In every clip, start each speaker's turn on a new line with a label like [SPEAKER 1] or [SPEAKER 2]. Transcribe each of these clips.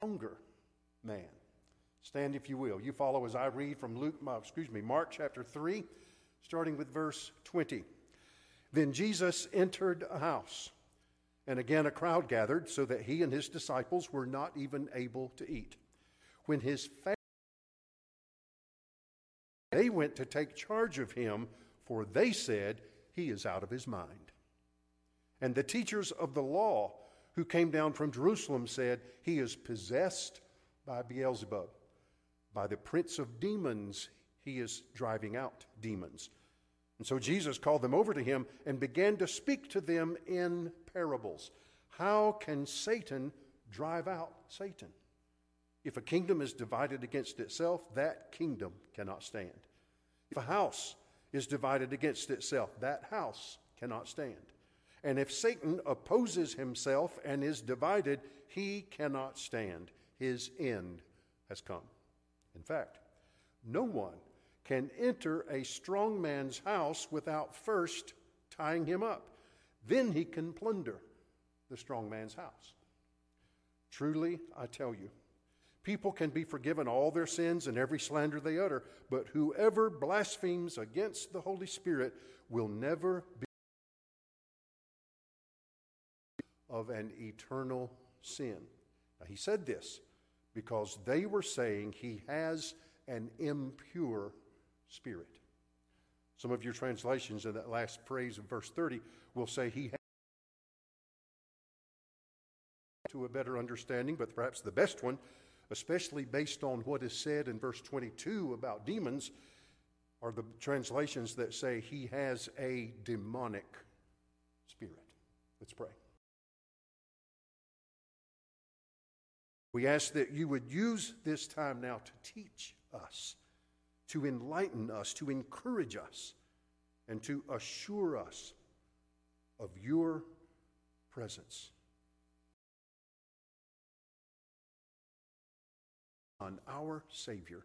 [SPEAKER 1] stronger man. Stand if you will. You follow as I read from Luke, excuse me, Mark chapter 3, starting with verse 20. Then Jesus entered a house, and again a crowd gathered, so that he and his disciples were not even able to eat. When his family they went to take charge of him, for they said, He is out of his mind. And the teachers of the law who came down from Jerusalem said, He is possessed by Beelzebub. By the prince of demons, he is driving out demons. And so Jesus called them over to him and began to speak to them in parables. How can Satan drive out Satan? If a kingdom is divided against itself, that kingdom cannot stand. If a house is divided against itself, that house cannot stand. And if Satan opposes himself and is divided, he cannot stand. His end has come. In fact, no one can enter a strong man's house without first tying him up. Then he can plunder the strong man's house. Truly, I tell you, people can be forgiven all their sins and every slander they utter, but whoever blasphemes against the Holy Spirit will never of an eternal sin. Now, he said this because they were saying he has an impure spirit. Some of your translations in that last phrase of verse 30 will say he has to a better understanding, but perhaps the best one, especially based on what is said in verse 22 about demons, are the translations that say he has a demonic spirit. Let's pray. We ask that you would use this time now to teach us, to enlighten us, to encourage us, and to assure us of your presence. On our Savior,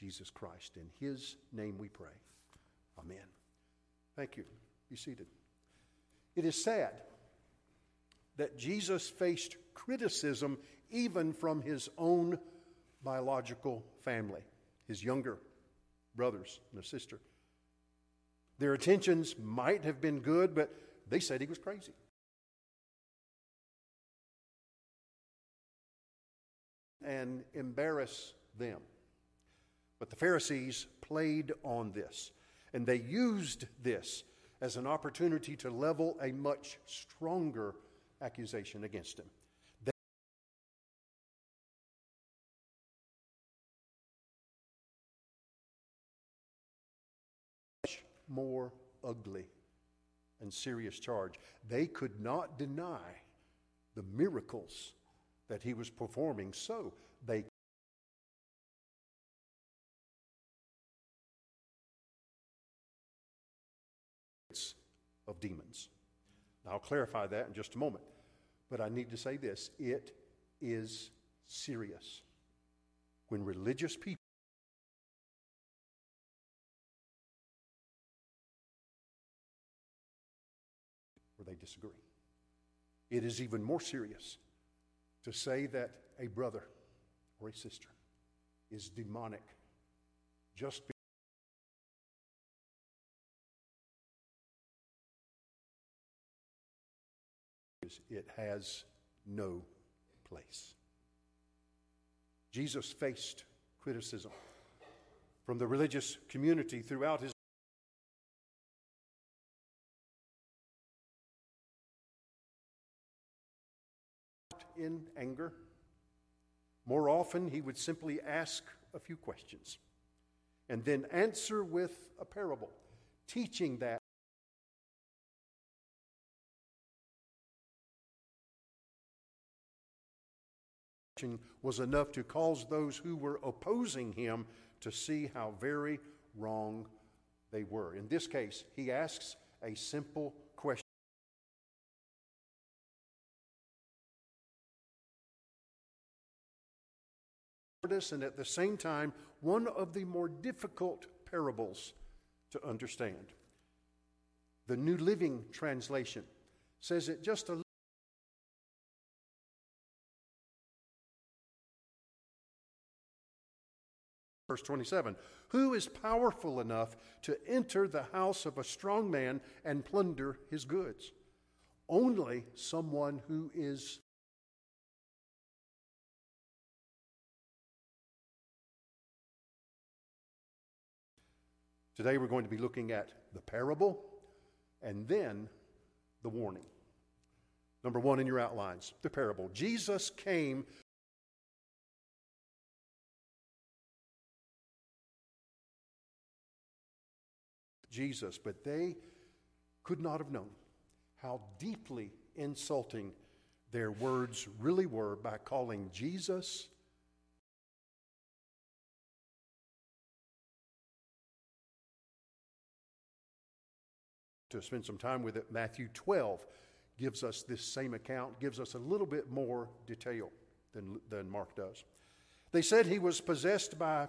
[SPEAKER 1] Jesus Christ. In His name we pray. Amen. Thank you. Be seated. It is sad that Jesus faced criticism even from his own biological family, his younger brothers and a sister. Their intentions might have been good, but they said he was crazy. And embarrass them. But the Pharisees played on this, and they used this as an opportunity to level a much stronger accusation against him. More ugly and serious charge. They could not deny the miracles that he was performing, so they of demons. Now, I'll clarify that in just a moment, but I need to say this it is serious. When religious people disagree. It is even more serious to say that a brother or a sister is demonic just because it has no place. Jesus faced criticism from the religious community throughout his in anger. More often, he would simply ask a few questions and then answer with a parable, teaching that. was enough to cause those who were opposing him to see how very wrong they were. In this case, he asks a simple and at the same time, one of the more difficult parables to understand. The New Living Translation says it just a Verse 27 Who is powerful enough to enter the house of a strong man and plunder his goods? Only someone who is Today we're going to be looking at the parable and then the warning. Number one in your outlines the parable. Jesus came Jesus, but they could not have known how deeply insulting their words really were by calling Jesus to spend some time with it. Matthew 12 gives us this same account, gives us a little bit more detail than, than Mark does. They said he was possessed by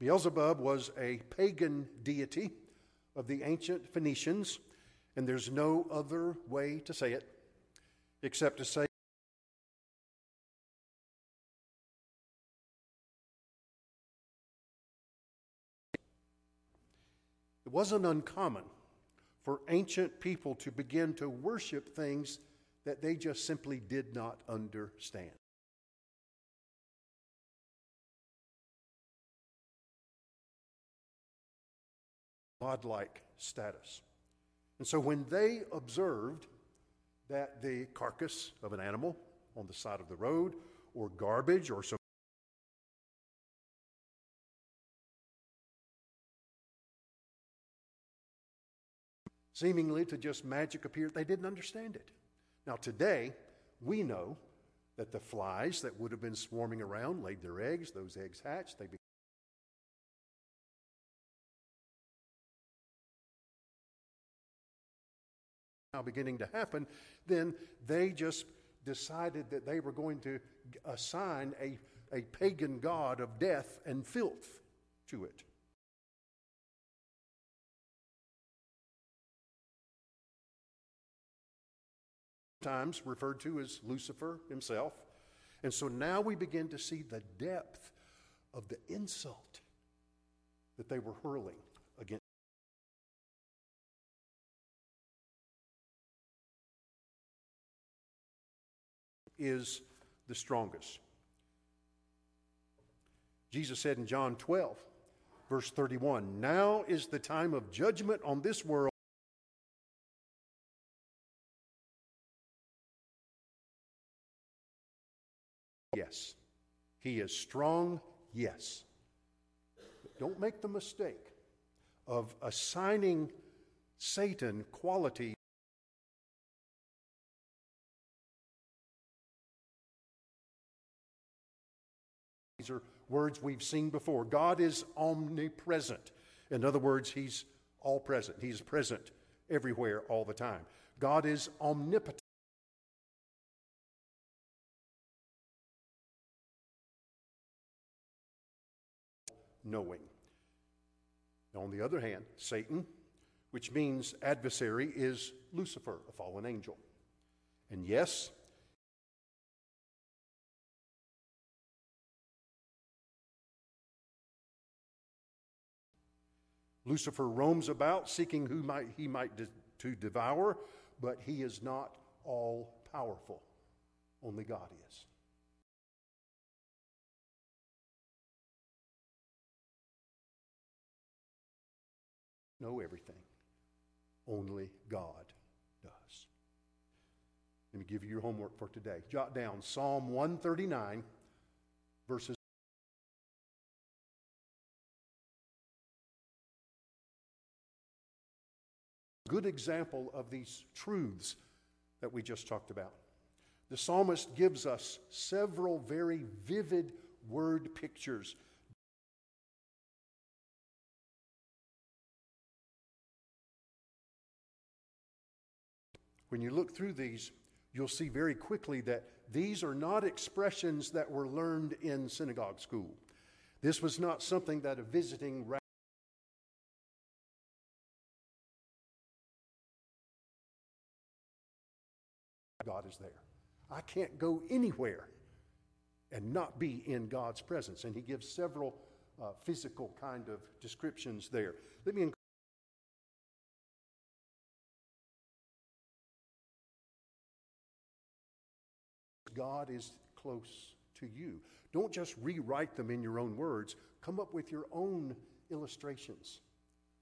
[SPEAKER 1] Beelzebub was a pagan deity of the ancient Phoenicians, and there's no other way to say it except to say wasn't uncommon for ancient people to begin to worship things that they just simply did not understand. godlike status. And so when they observed that the carcass of an animal on the side of the road or garbage or some seemingly to just magic appear, they didn't understand it. Now, today, we know that the flies that would have been swarming around laid their eggs, those eggs hatched, they now beginning to happen, then they just decided that they were going to assign a, a pagan god of death and filth to it. Times referred to as Lucifer himself. And so now we begin to see the depth of the insult that they were hurling against. is the strongest. Jesus said in John 12, verse 31, Now is the time of judgment on this world. Yes. He is strong, yes. But don't make the mistake of assigning Satan quality These are words we've seen before. God is omnipresent. In other words, He's all present, He's present everywhere all the time. God is omnipotent. Knowing. On the other hand, Satan, which means adversary, is Lucifer, a fallen angel. And yes, Lucifer roams about seeking who might, he might de- to devour, but he is not all powerful. Only God is. Know everything. Only God does. Let me give you your homework for today. Jot down Psalm 139, verses good example of these truths that we just talked about. The psalmist gives us several very vivid word pictures. When you look through these, you'll see very quickly that these are not expressions that were learned in synagogue school. This was not something that a visiting God is there. I can't go anywhere and not be in God's presence. And he gives several uh, physical kind of descriptions there. Let me God is close to you. Don't just rewrite them in your own words. Come up with your own illustrations.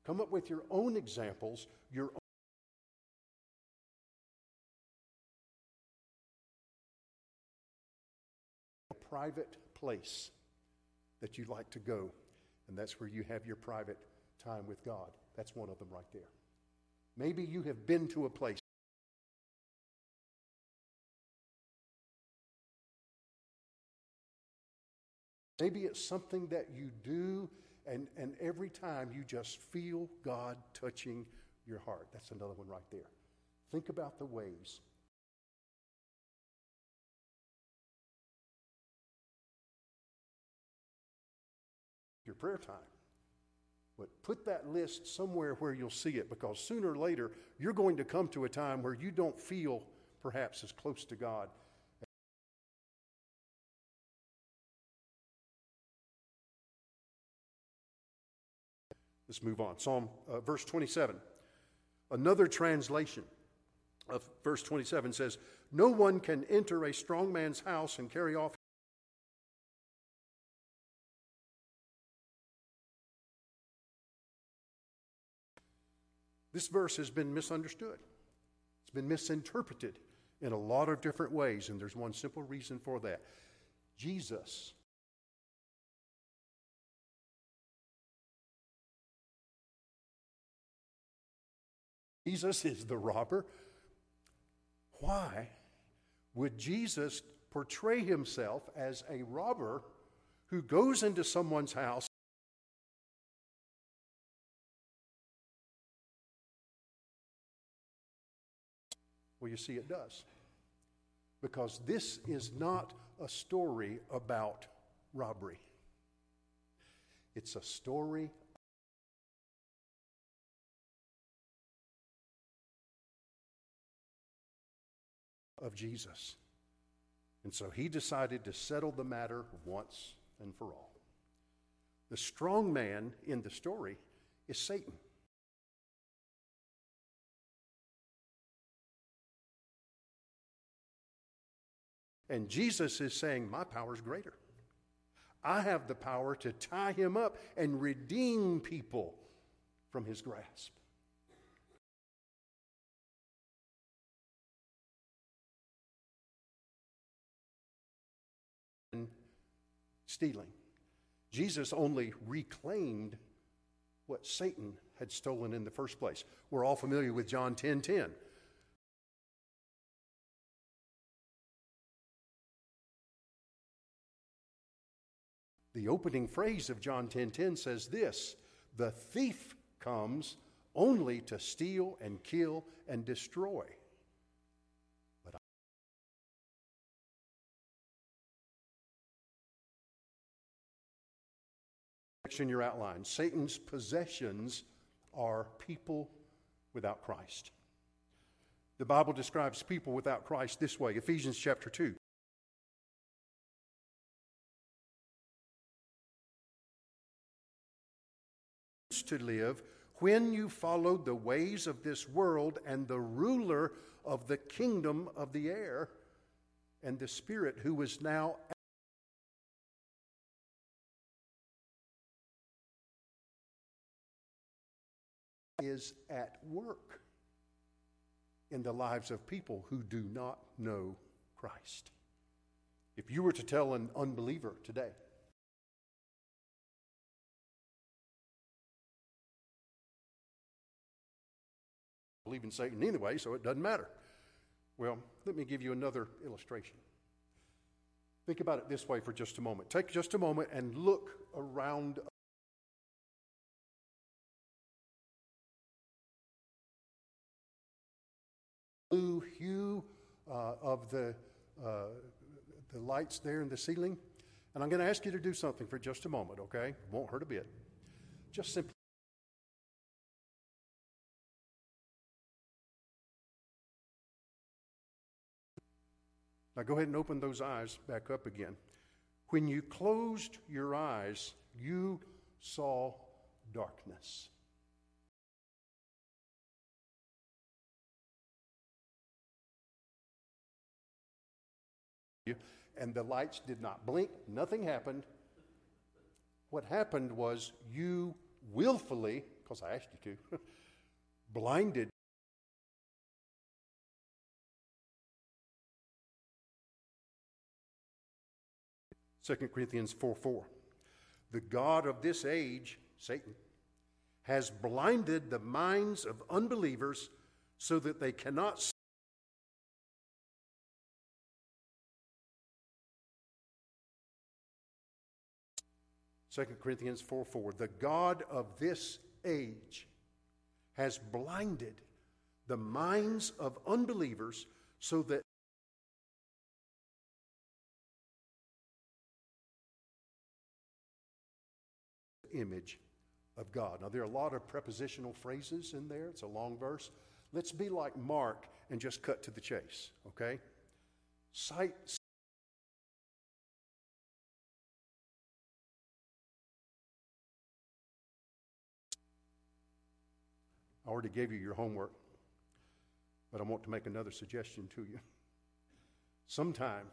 [SPEAKER 1] Come up with your own examples, your own. Private place that you like to go, and that's where you have your private time with God. That's one of them right there. Maybe you have been to a place. Maybe it's something that you do, and, and every time you just feel God touching your heart. That's another one right there. Think about the ways. Your prayer time. But put that list somewhere where you'll see it because sooner or later you're going to come to a time where you don't feel perhaps as close to God Let's move on. Psalm uh, verse 27. Another translation of verse 27 says, No one can enter a strong man's house and carry off. This verse has been misunderstood. It's been misinterpreted in a lot of different ways, and there's one simple reason for that. Jesus Jesus is the robber. Why would Jesus portray himself as a robber who goes into someone's house? Well, you see, it does. Because this is not a story about robbery, it's a story of Jesus. And so he decided to settle the matter once and for all. The strong man in the story is Satan. And Jesus is saying, My power is greater. I have the power to tie him up and redeem people from his grasp. Stealing. Jesus only reclaimed what Satan had stolen in the first place. We're all familiar with John 10 10. The opening phrase of John 10 10 says this The thief comes only to steal and kill and destroy. In your outline. Satan's possessions are people without Christ. The Bible describes people without Christ this way Ephesians chapter 2. To live when you followed the ways of this world and the ruler of the kingdom of the air and the spirit who is now is at work in the lives of people who do not know Christ. If you were to tell an unbeliever today, believe in Satan anyway, so it doesn't matter. Well, let me give you another illustration. Think about it this way for just a moment. Take just a moment and look around blue hue uh, of the, uh, the lights there in the ceiling. And I'm going to ask you to do something for just a moment, okay? Won't hurt a bit. Just simply. Now go ahead and open those eyes back up again. When you closed your eyes, you saw darkness. And the lights did not blink, nothing happened. What happened was you willfully, because I asked you to, blinded Second Corinthians 4 4. The God of this age, Satan, has blinded the minds of unbelievers so that they cannot 2 Corinthians 4 4. The God of this age has blinded the minds of unbelievers so that image of God. Now, there are a lot of prepositional phrases in there. It's a long verse. Let's be like Mark and just cut to the chase, okay? Sight. Already gave you your homework, but I want to make another suggestion to you. Sometime,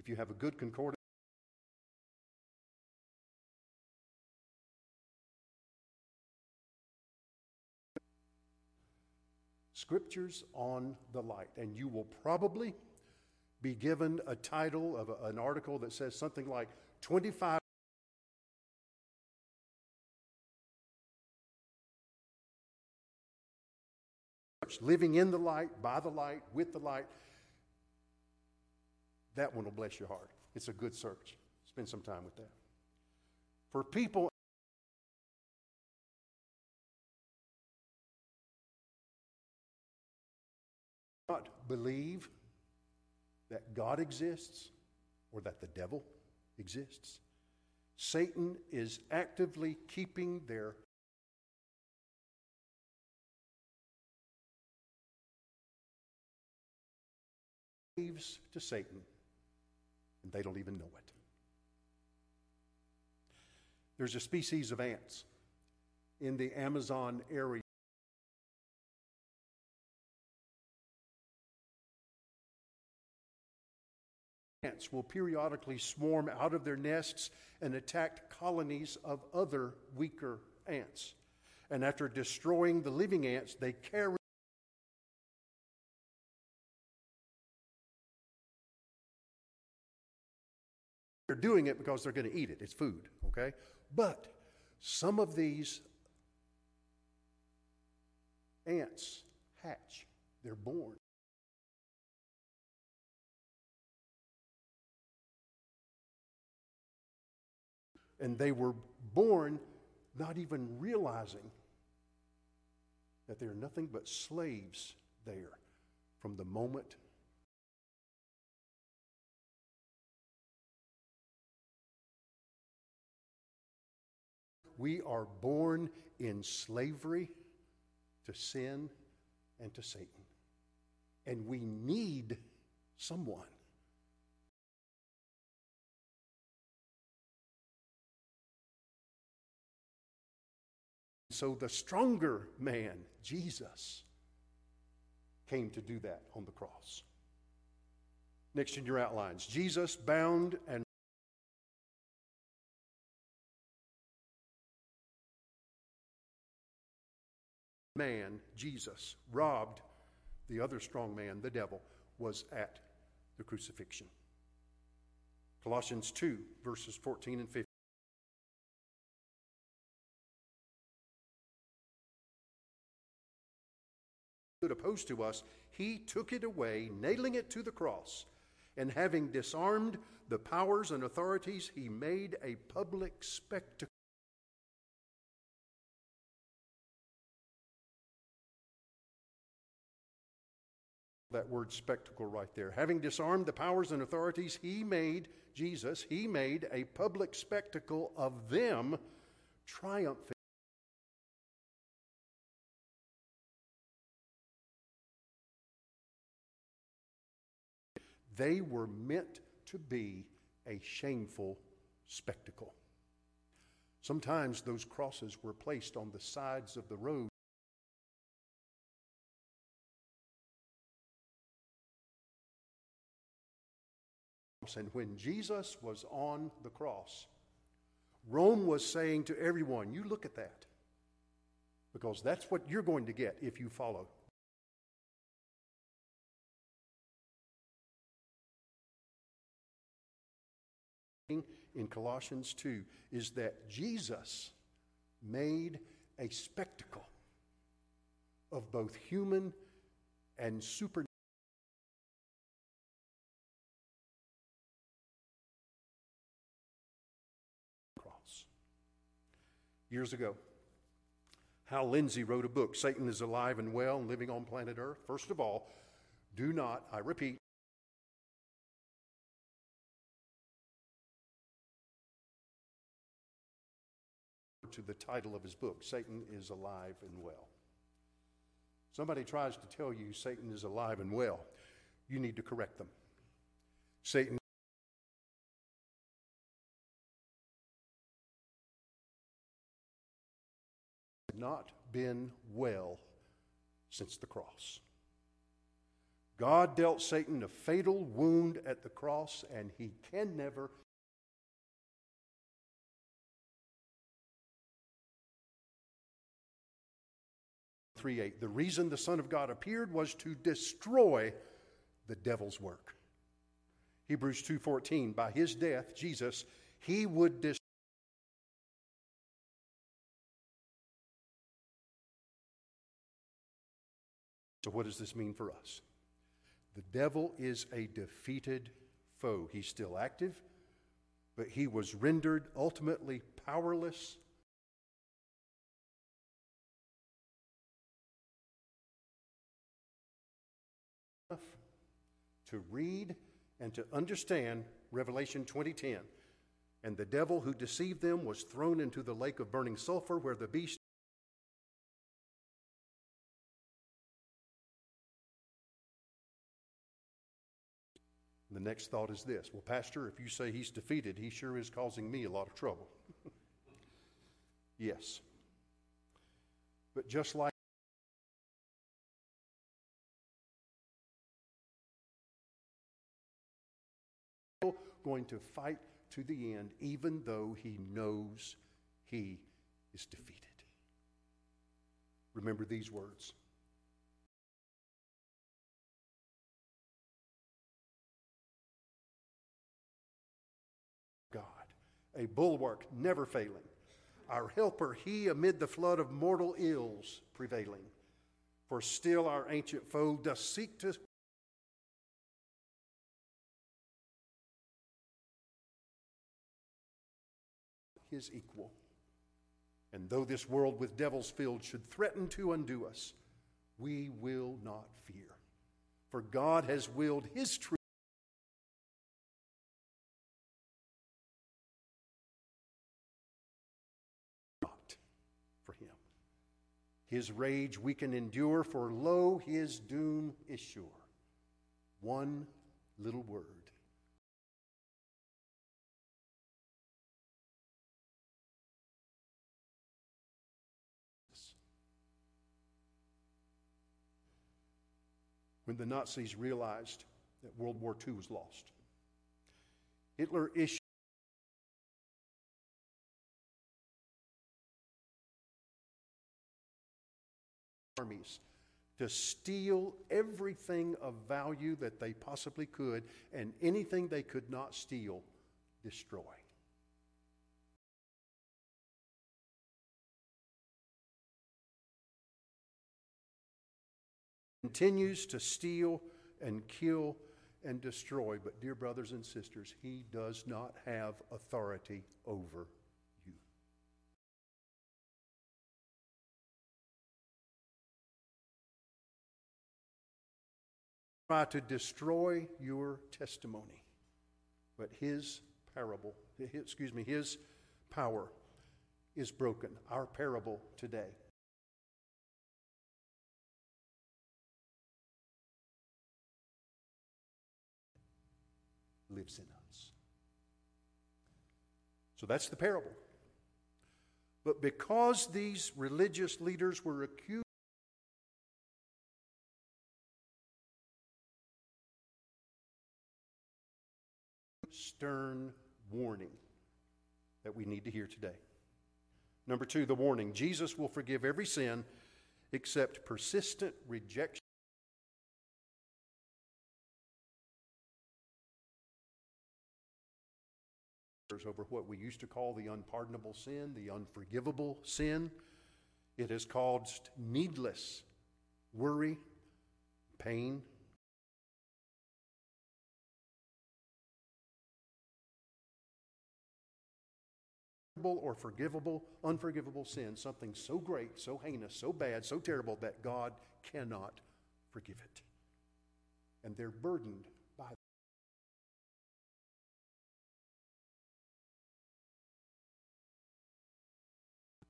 [SPEAKER 1] if you have a good concordance, Scriptures on the Light. And you will probably be given a title of a, an article that says something like 25 living in the light, by the light, with the light. That one will bless your heart. It's a good search. Spend some time with that. For people not believe that God exists or that the devil exists. Satan is actively keeping their slaves to Satan, and they don't even know it. There's a species of ants in the Amazon area. ants will periodically swarm out of their nests and attack colonies of other weaker ants. And after destroying the living ants, they carry They're doing it because they're going to eat it. It's food, okay? But some of these ants hatch, they're born. And they were born not even realizing that they're nothing but slaves there from the moment we are born in slavery to sin and to Satan. And we need someone So the stronger man, Jesus, came to do that on the cross. Next in your outlines Jesus bound and man, Jesus, robbed the other strong man, the devil, was at the crucifixion. Colossians 2, verses 14 and 15. opposed to us, he took it away, nailing it to the cross. And having disarmed the powers and authorities, he made a public spectacle. That word spectacle right there. Having disarmed the powers and authorities, he made, Jesus, he made a public spectacle of them, triumphing. they were meant to be a shameful spectacle. Sometimes those crosses were placed on the sides of the road. And when Jesus was on the cross, Rome was saying to everyone, You look at that, because that's what you're going to get if you follow. In Colossians 2 is that Jesus made a spectacle of both human and supernatural. Years ago, Hal Lindsey wrote a book, Satan is Alive and Well and Living on Planet Earth. First of all, do not, I repeat, to the title of his book, Satan is Alive and Well. Somebody tries to tell you Satan is alive and well, you need to correct them. Satan not been well since the cross. God dealt Satan a fatal wound at the cross, and he can never 3 8. The reason the Son of God appeared was to destroy the devil's work. Hebrews 2:14 by his death Jesus he would destroy So what does this mean for us? The devil is a defeated foe. He's still active, but he was rendered ultimately powerless to read and to understand Revelation 20:10. And the devil who deceived them was thrown into the lake of burning sulfur where the beast The next thought is this Well, Pastor, if you say he's defeated, he sure is causing me a lot of trouble. yes. But just like going to fight to the end, even though he knows he is defeated. Remember these words. A bulwark never failing, our helper, he amid the flood of mortal ills prevailing. For still our ancient foe doth seek to his equal. And though this world with devils filled should threaten to undo us, we will not fear. For God has willed his truth. His rage we can endure, for lo, his doom is sure. One little word when the Nazis realized that World War II was lost. Hitler issued armies to steal everything of value that they possibly could, and anything they could not steal, destroy. continues to steal and kill and destroy. But, dear brothers and sisters, he does not have authority over Try to destroy your testimony, but his parable, excuse me, his power is broken. Our parable today lives in us. So that's the parable. But because these religious leaders were accused, stern warning that we need to hear today. Number two, the warning Jesus will forgive every sin except persistent rejection. Over what we used to call the unpardonable sin, the unforgivable sin. It has caused needless worry, pain, or forgivable, unforgivable sin, something so great, so heinous, so bad, so terrible that God cannot forgive it. And they're burdened by it.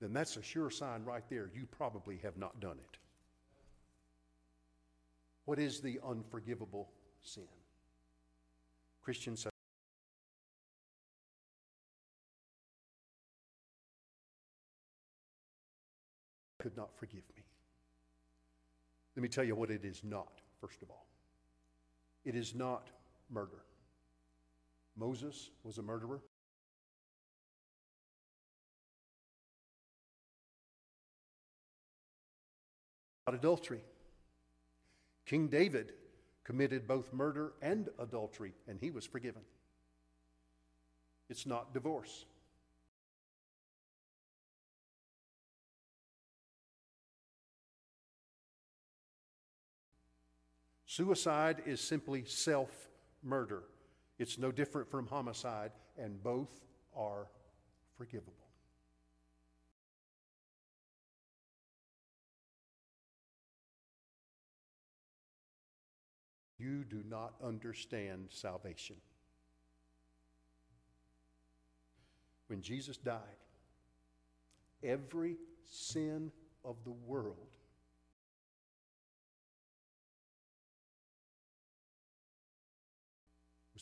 [SPEAKER 1] Then that's a sure sign right there you probably have not done it. What is the unforgivable sin? Christians could not forgive me. Let me tell you what it is not, first of all. It is not murder. Moses was a murderer. Not adultery. King David committed both murder and adultery, and he was forgiven. It's not divorce. Suicide is simply self murder. It's no different from homicide, and both are forgivable. You do not understand salvation. When Jesus died, every sin of the world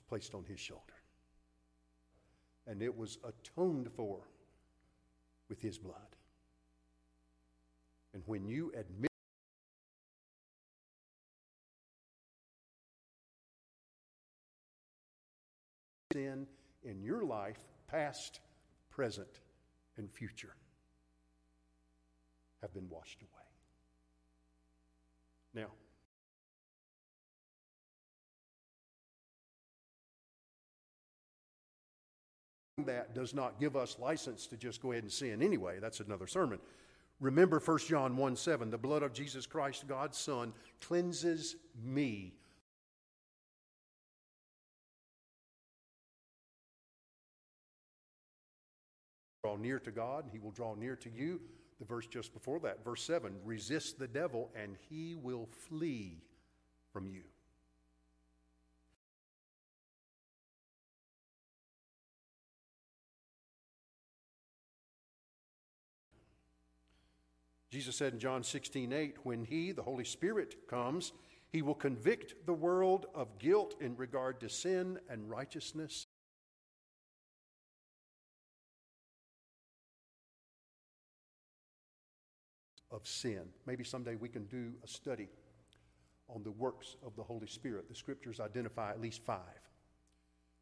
[SPEAKER 1] placed on his shoulder. And it was atoned for with his blood. And when you admit sin in your life, past, present, and future, have been washed away. Now, that does not give us license to just go ahead and sin anyway. That's another sermon. Remember 1 John 1 7, the blood of Jesus Christ, God's Son, cleanses me. Draw near to God, and he will draw near to you. The verse just before that, verse 7 resist the devil, and he will flee from you. Jesus said in John 16, 8, when He, the Holy Spirit, comes, He will convict the world of guilt in regard to sin and righteousness. Of sin. Maybe someday we can do a study on the works of the Holy Spirit. The scriptures identify at least five.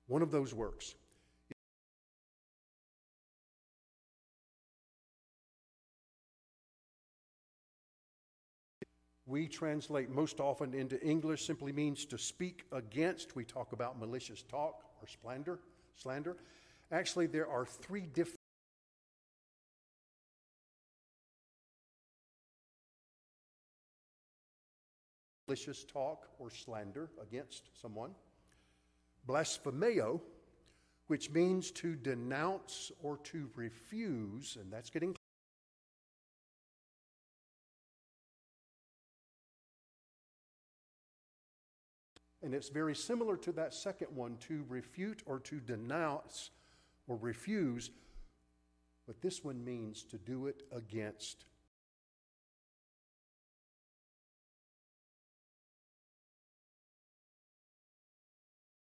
[SPEAKER 1] One of those works we translate most often into English simply means to speak against. We talk about malicious talk or slander. Slander. Actually, there are three different. Malicious talk or slander against someone. Blasphemeo, which means to denounce or to refuse, and that's getting And it's very similar to that second one to refute or to denounce or refuse. But this one means to do it against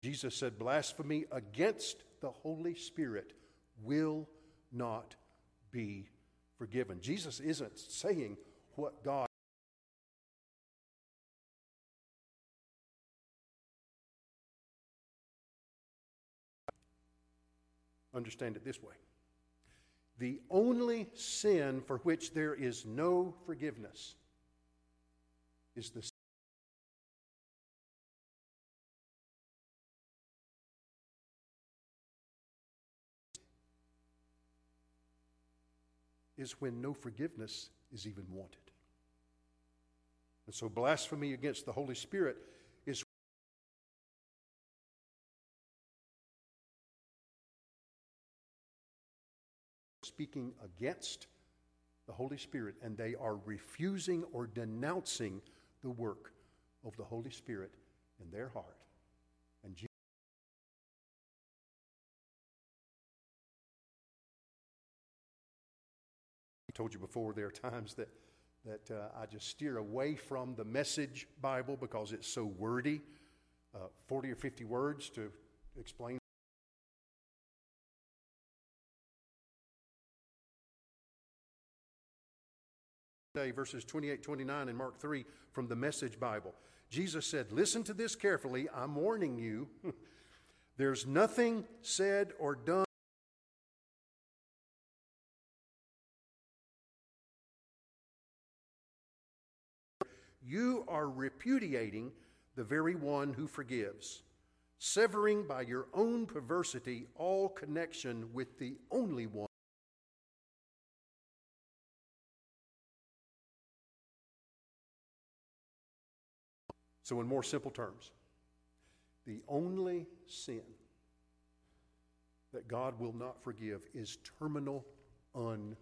[SPEAKER 1] Jesus said, blasphemy against the Holy Spirit will not be forgiven. Jesus isn't saying what God Understand it this way the only sin for which there is no forgiveness is the is when no forgiveness is even wanted. And so blasphemy against the Holy Spirit speaking against the Holy Spirit and they are refusing or denouncing the work of the Holy Spirit in their heart. And Jesus I told you before there are times that that uh, I just steer away from the message Bible because it's so wordy, uh, 40 or 50 words to explain. Verses 28 29 in Mark 3 from the Message Bible. Jesus said, Listen to this carefully. I'm warning you. There's nothing said or done. You are repudiating the very one who forgives, severing by your own perversity all connection with the only one. So, in more simple terms, the only sin that God will not forgive is terminal un.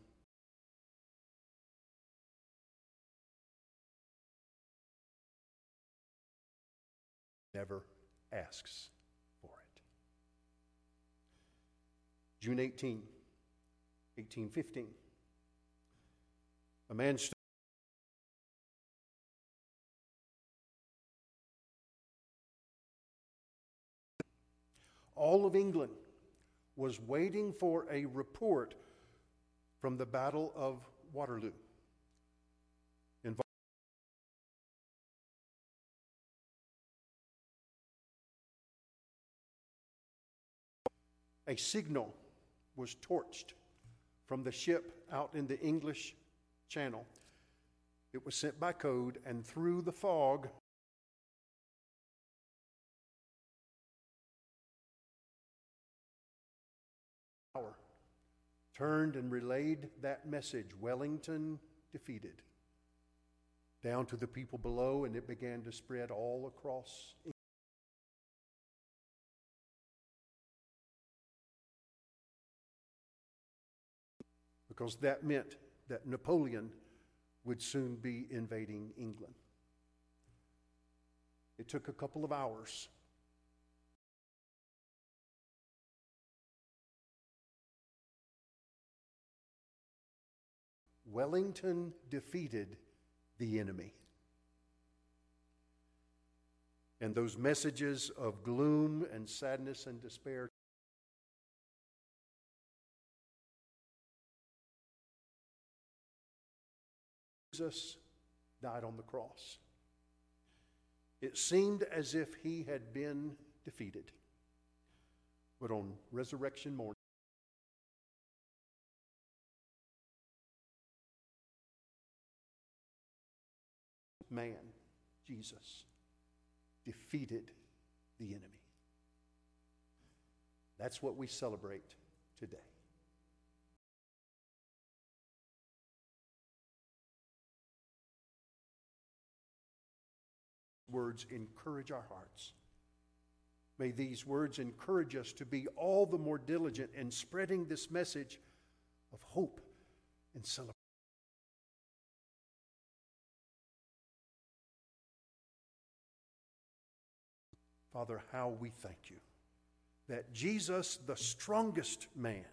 [SPEAKER 1] Never asks for it. June 18, 1815. A man stood all of England was waiting for a report from the Battle of Waterloo. A signal was torched from the ship out in the English Channel. It was sent by code, and through the fog, turned and relayed that message Wellington defeated down to the people below, and it began to spread all across. England. Because that meant that Napoleon would soon be invading England. It took a couple of hours Wellington defeated the enemy. And those messages of gloom and sadness and despair. Jesus died on the cross. It seemed as if he had been defeated. But on resurrection morning, man, Jesus, defeated the enemy. That's what we celebrate today. Words encourage our hearts. May these words encourage us to be all the more diligent in spreading this message of hope and celebration. Father, how we thank you that Jesus, the strongest man,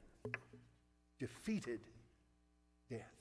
[SPEAKER 1] defeated death.